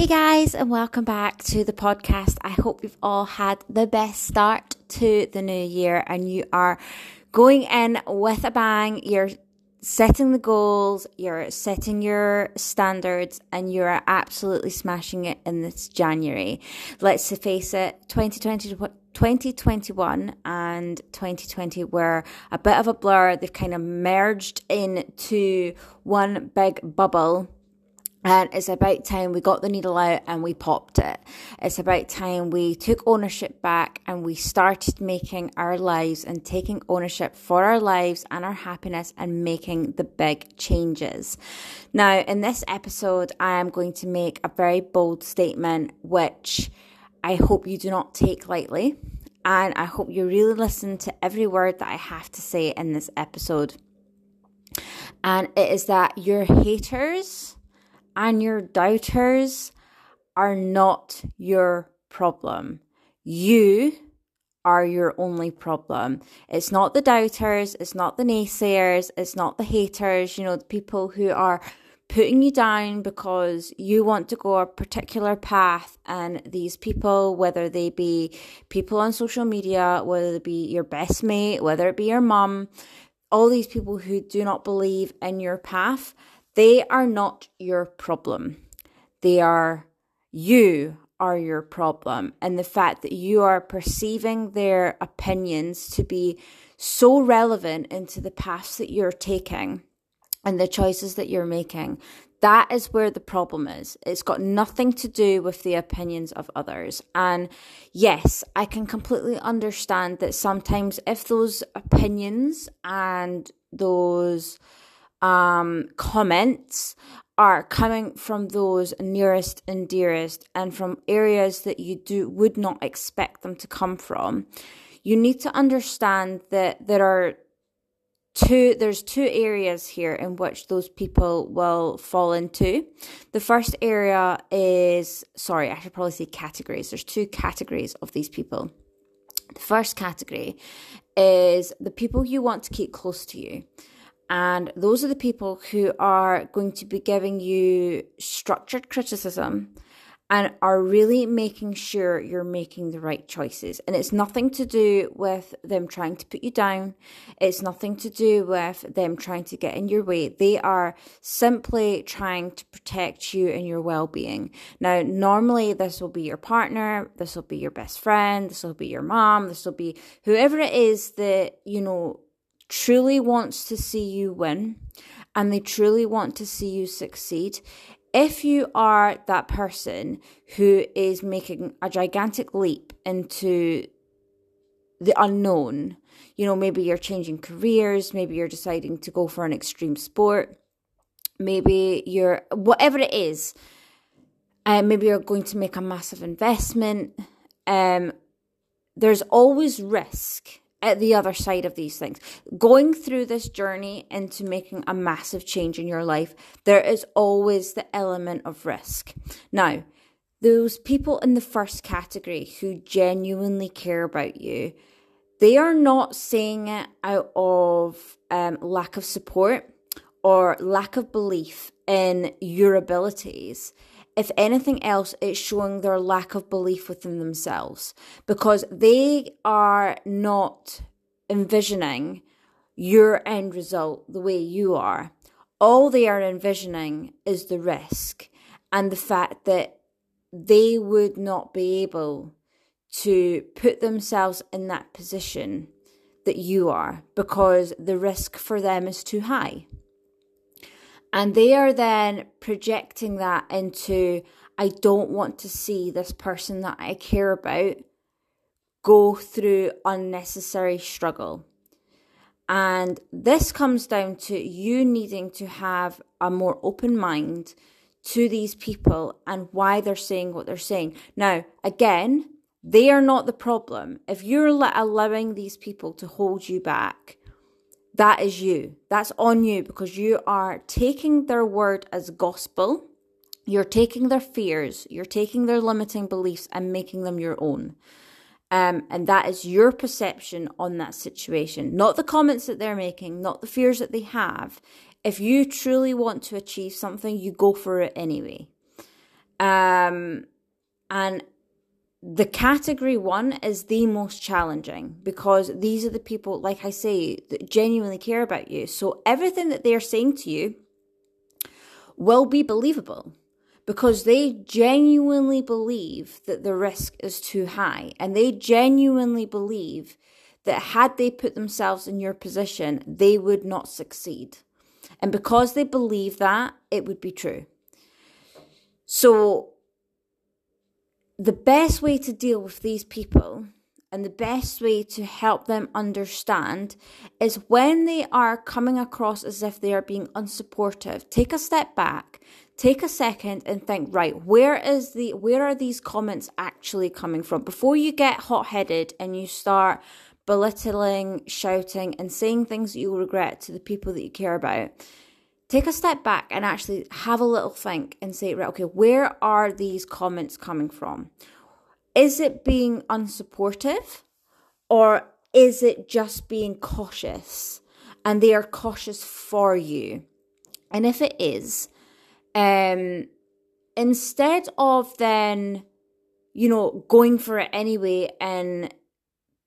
Hey guys, and welcome back to the podcast. I hope you've all had the best start to the new year and you are going in with a bang. You're setting the goals, you're setting your standards, and you're absolutely smashing it in this January. Let's face it, 2020 2021 and 2020 were a bit of a blur. They've kind of merged into one big bubble and it's about time we got the needle out and we popped it. It's about time we took ownership back and we started making our lives and taking ownership for our lives and our happiness and making the big changes. Now, in this episode, I am going to make a very bold statement, which I hope you do not take lightly. And I hope you really listen to every word that I have to say in this episode. And it is that your haters, and your doubters are not your problem. You are your only problem. It's not the doubters, it's not the naysayers, it's not the haters, you know, the people who are putting you down because you want to go a particular path and these people whether they be people on social media whether it be your best mate whether it be your mum all these people who do not believe in your path they are not your problem. They are, you are your problem. And the fact that you are perceiving their opinions to be so relevant into the paths that you're taking and the choices that you're making. That is where the problem is. It's got nothing to do with the opinions of others. And yes, I can completely understand that sometimes if those opinions and those um, comments are coming from those nearest and dearest and from areas that you do would not expect them to come from. You need to understand that there are two there's two areas here in which those people will fall into. The first area is sorry i should probably say categories. There's two categories of these people. The first category is the people you want to keep close to you and those are the people who are going to be giving you structured criticism and are really making sure you're making the right choices. And it's nothing to do with them trying to put you down. It's nothing to do with them trying to get in your way. They are simply trying to protect you and your well being. Now, normally this will be your partner, this will be your best friend, this will be your mom, this will be whoever it is that, you know, truly wants to see you win and they truly want to see you succeed, if you are that person who is making a gigantic leap into the unknown, you know, maybe you're changing careers, maybe you're deciding to go for an extreme sport, maybe you're whatever it is, uh, maybe you're going to make a massive investment. Um, there's always risk at the other side of these things. Going through this journey into making a massive change in your life, there is always the element of risk. Now, those people in the first category who genuinely care about you, they are not saying it out of um, lack of support or lack of belief in your abilities if anything else, it's showing their lack of belief within themselves because they are not envisioning your end result the way you are. All they are envisioning is the risk and the fact that they would not be able to put themselves in that position that you are because the risk for them is too high. And they are then projecting that into, I don't want to see this person that I care about go through unnecessary struggle. And this comes down to you needing to have a more open mind to these people and why they're saying what they're saying. Now, again, They are not the problem. If you're allowing these people to hold you back, that is you. That's on you because you are taking their word as gospel. You're taking their fears, you're taking their limiting beliefs and making them your own. Um, and that is your perception on that situation, not the comments that they're making, not the fears that they have. If you truly want to achieve something, you go for it anyway. Um, and the category one is the most challenging because these are the people, like I say, that genuinely care about you. So everything that they're saying to you will be believable because they genuinely believe that the risk is too high and they genuinely believe that had they put themselves in your position, they would not succeed. And because they believe that, it would be true. So the best way to deal with these people and the best way to help them understand is when they are coming across as if they are being unsupportive. Take a step back. Take a second and think right where is the where are these comments actually coming from? Before you get hot-headed and you start belittling shouting and saying things that you'll regret to the people that you care about take a step back and actually have a little think and say, right, okay, where are these comments coming from? Is it being unsupportive or is it just being cautious and they are cautious for you? And if it is, um, instead of then, you know, going for it anyway and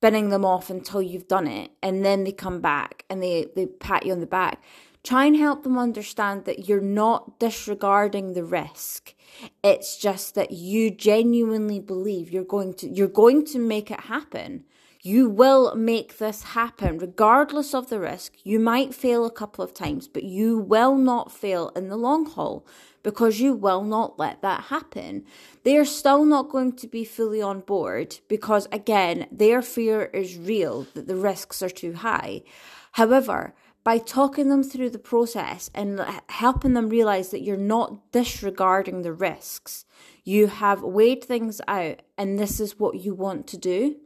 spinning them off until you've done it and then they come back and they, they pat you on the back Try and help them understand that you're not disregarding the risk. It's just that you genuinely believe you're going to you're going to make it happen. You will make this happen regardless of the risk. You might fail a couple of times, but you will not fail in the long haul because you will not let that happen. They are still not going to be fully on board because, again, their fear is real that the risks are too high. However, by talking them through the process and helping them realize that you're not disregarding the risks. You have weighed things out and this is what you want to do.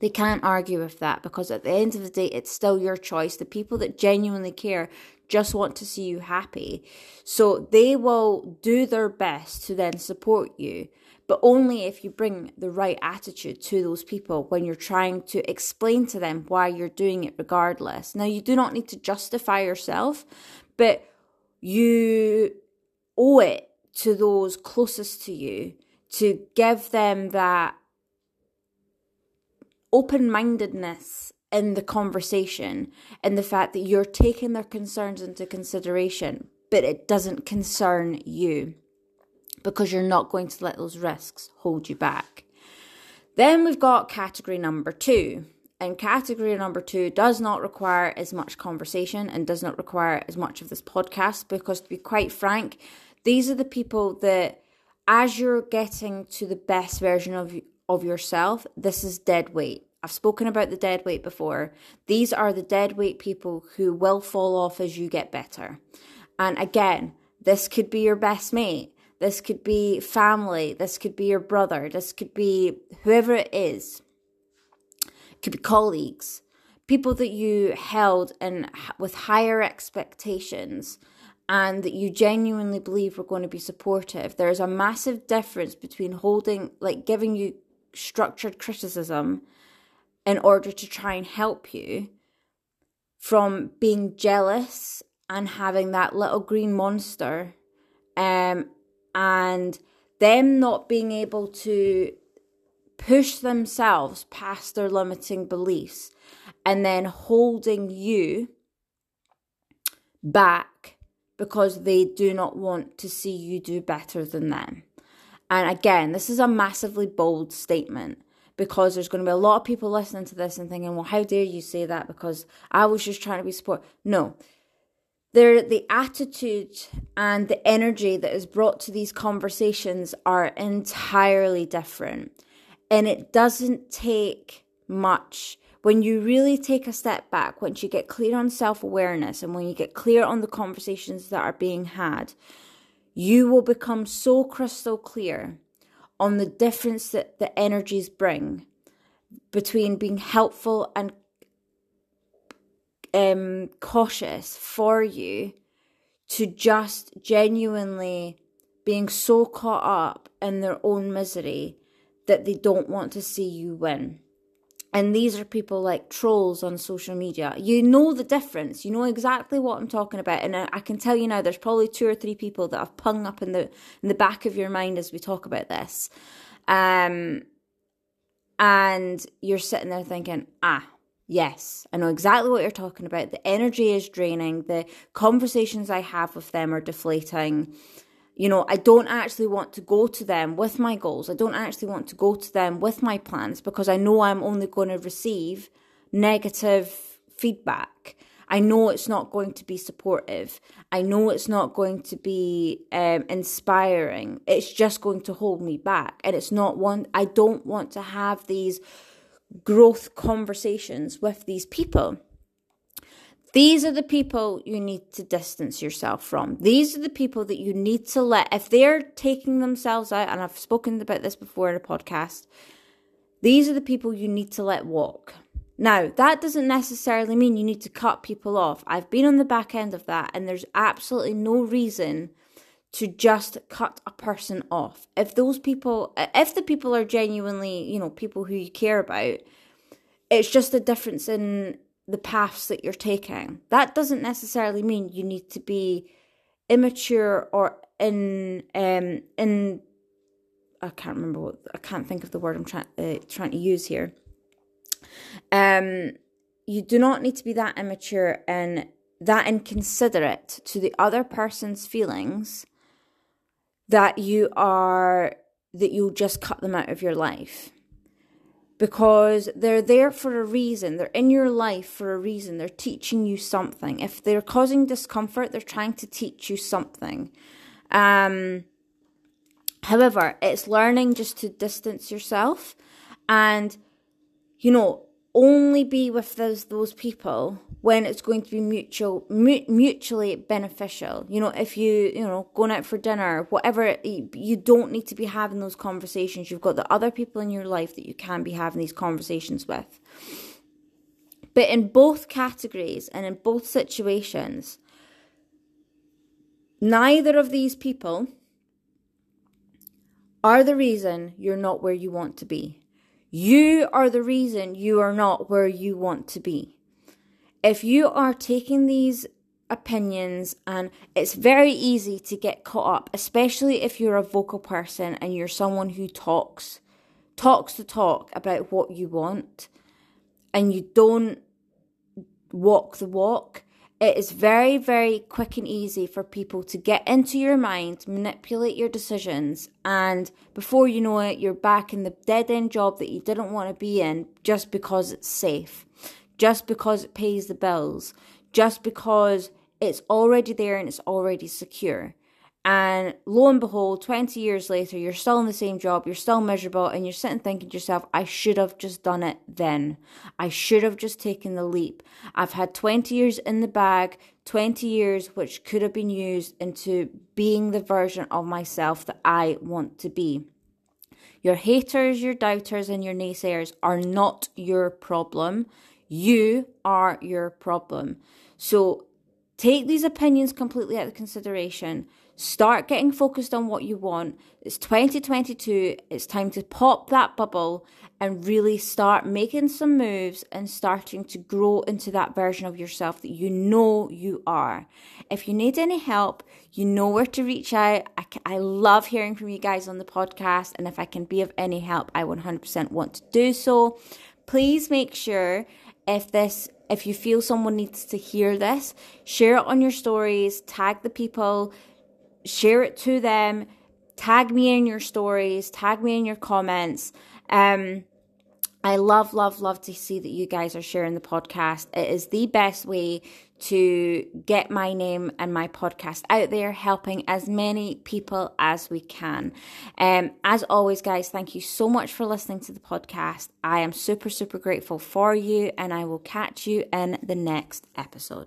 They can't argue with that because at the end of the day, it's still your choice. The people that genuinely care just want to see you happy. So they will do their best to then support you but only if you bring the right attitude to those people when you're trying to explain to them why you're doing it regardless. Now, you do not need to justify yourself, but you owe it to those closest to you to give them that open mindedness in the conversation and the fact that you're taking their concerns into consideration, but it doesn't concern you because you're not going to let those risks hold you back. Then we've got category number two. And category number two does not require as much conversation and does not require as much of this podcast because, to be quite frank, these are the people that, as you're getting to the best version of, of yourself, this is dead weight. I've spoken about the dead weight before. These are the dead weight people who will fall off as you get better. And again, this could be your best mate. This could be family. This could be your brother. This could be whoever it is. It could be colleagues, people that you held and with higher expectations and that you genuinely believe were going to be supportive. There's a massive difference between holding, like giving you structured criticism in order to try and help you from being jealous and having that little green monster um, and them not being able to push themselves past their limiting beliefs and then holding you back because they do not want to see you do better than them. And again, this is a massively bold statement because there's going to be a lot of people listening to this and thinking, well, how dare you say that? Because I was just trying to be support. No, there the attitude and the energy that is brought to these conversations are entirely different. And it doesn't take much. When you really take a step back once you get clear on self-awareness and when you get clear on the conversations that are being had you will become so crystal clear on the difference that the energies bring between being helpful and um, cautious for you to just genuinely being so caught up in their own misery that they don't want to see you win. And these are people like trolls on social media. You know the difference. You know exactly what I'm talking about. And I, can tell you now, there's probably two or three people that have pung up in the in the back of your mind as we talk about this. Um, and you're sitting there thinking, ah, Yes, I know exactly what you're talking about. The energy is draining. The conversations I have with them are deflating. You know, I don't actually want to go to them with my goals. I don't actually want to go to them with my plans because I know I'm only going to receive negative feedback. I know it's not going to be supportive. I know it's not going to be um, inspiring. It's just going to hold me back. And it's not one, I don't want to have these growth conversations with these people. These are the people you need to distance yourself from. These are the people that you need to let, if they're taking themselves out, and I've spoken about this before in a podcast, these are the people you need to let walk. Now, that doesn't necessarily mean you need to cut people off. I've been on the back end of that, and there's absolutely no reason to just cut a person off. If those people, if the people are genuinely, you know, people who you care about, it's just a difference in the paths that you're taking. That doesn't necessarily mean you need to be immature or in um in I can't remember what I can't think of the word I'm trying uh, trying to use here. Um, you do not need to be that immature and that inconsiderate to the other person's feelings that you are that you'll just cut them out of your life because they're there for a reason. They're in your life for a reason. They're teaching you something. If they're causing discomfort, they're trying to teach you something. Um, however, it's learning just to distance yourself and, you know, only be with those those people when it's going to be mutual mu- mutually beneficial. You know if you you know going out for dinner whatever you don't need to be having those conversations. You've got the other people in your life that you can be having these conversations with. But in both categories and in both situations neither of these people are the reason you're not where you want to be you are the reason you are not where you want to be. If you are taking these opinions and it's very easy to get caught up, especially if you're a vocal person and you're someone who talks, talks the talk about what you want and you don't walk the walk it is very, very quick and easy for people to get into your mind, manipulate your decisions, and before you know it, you're back in the dead end job that you didn't want to be in just because it's safe, just because it pays the bills, just because it's already there and it's already secure. And lo and behold, 20 years later, you're still in the same job, you're still miserable, and you're sitting thinking to yourself, I should have just done it then. I should have just taken the leap. I've had 20 years in the bag, 20 years which could have been used into being the version of myself that I want to be. Your haters, your doubters, and your naysayers are not your problem. You are your problem. So take these opinions completely out of consideration Start getting focused on what you want. It's 2022. It's time to pop that bubble and really start making some moves and starting to grow into that version of yourself that you know you are. If you need any help, you know where to reach out. I, I love hearing from you guys on the podcast, and if I can be of any help, I 100% want to do so. Please make sure if this if you feel someone needs to hear this, share it on your stories, tag the people share it to them, tag me in your stories, tag me in your comments. Um, I love, love, love to see that you guys are sharing the podcast. It is the best way to get my name and my podcast out there, helping as many people as we can. Um, as always, guys, thank you so much for listening to the podcast. I am super, super grateful for you, and I will catch you in the next episode.